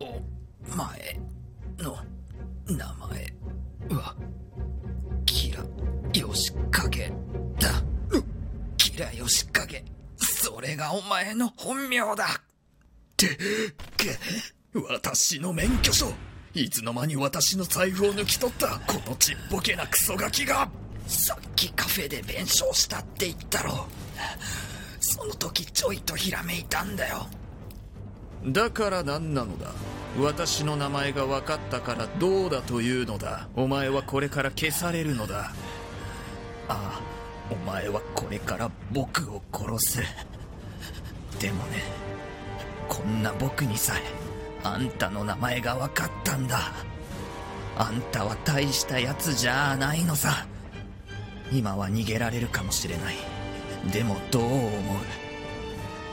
お前の名前はキラヨシカゲだ。キラヨシカゲそれがお前の本名だ。って私の免許証。いつの間に私の財布を抜き取った。このちっぽけなクソガキが。さっきカフェで弁償したって言ったろ。その時ちょいとひらめいたんだよ。だから何なのだ？私の名前が分かったからどうだというのだ？お前はこれから消されるのだ？ああお前はこれから僕を殺すでもねこんな僕にさえあんたの名前が分かったんだ。あんたは大したやつじゃないのさ。今は逃げられるかもしれない。でもどう思う？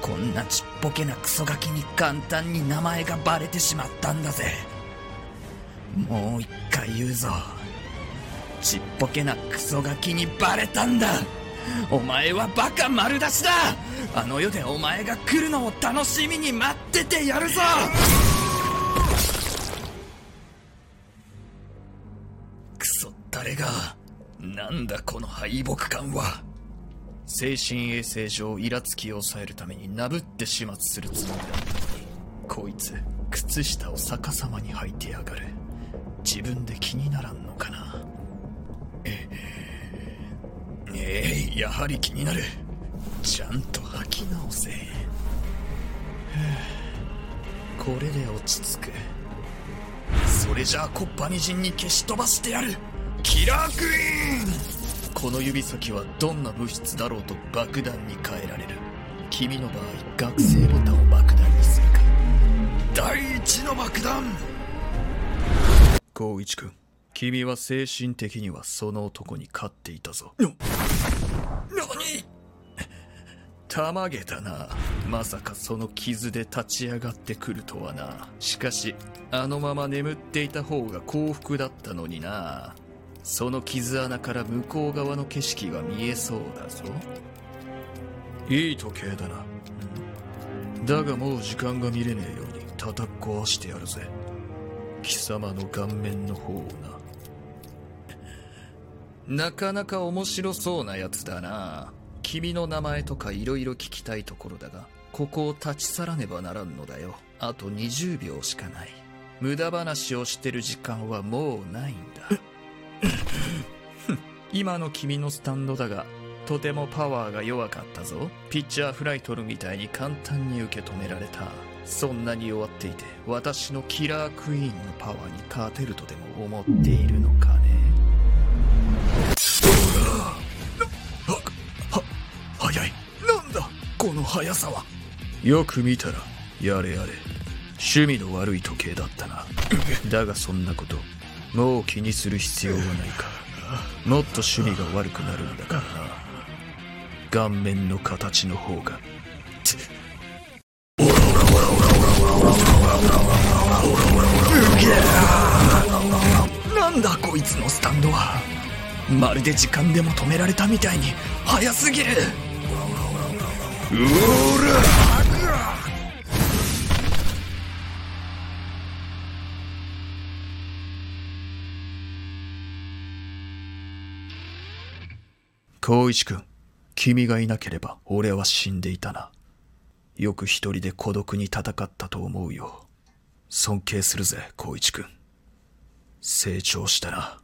こんなちっぽけなクソガキに簡単に名前がバレてしまったんだぜ。もう一回言うぞ。ちっぽけなクソガキにバレたんだ。お前はバカ丸出しだ。あの世でお前が来るのを楽しみに待っててやるぞ。クソ誰がなんだこの敗北感は。精神衛生上イラつきを抑えるためになぶって始末するつもりだ。ったのにこいつ靴下を逆さまに履いてやがる。自分で気にならんのかな。ええ。えやはり気になる。ちゃんと履き直せ。これで落ち着く。それじゃあコッパニ人に消し飛ばしてやる。キラークイーンこの指先はどんな物質だろうと爆弾に変えられる。君の場合学生ボタンを爆弾にするか。第一の爆弾！光一君君は精神的にはその男に勝っていたぞ。何？たまげたな。まさかその傷で立ち上がってくるとはな。しかしあのまま眠っていた方が幸福だったのになその傷穴から向こう側の景色が見えそうだぞ。いい時計だな。だがもう時間が見れねえように叩き壊してやるぜ。貴様の顔面の方をな。なかなか面白そうなやつだな。君の名前とか色々聞きたいところだがここを立ち去らねばならんのだよ。あと20秒しかない。無駄話をしてる時間はもうないんだ 今の君のスタンドだがとてもパワーが弱かったぞ。ピッチャーフライ取るみたいに簡単に受け止められた。そんなに弱っていて私のキラークイーンのパワーに勝てるとでも思っているのかね。は、は、早い。なんだ？この速さは。よく見たらやれやれ。趣味の悪い時計だったな。だがそんなこともう気にする必要はないかもっと趣味が悪くなるんだからな顔面の形の方が。なんだこいつのスタンドは。まるで時間でも止められたみたいに速すぎる。うおら光一君君がいなければ俺は死んでいたな。よく一人で孤独に戦ったと思うよ。尊敬するぜ光一君。成長したな。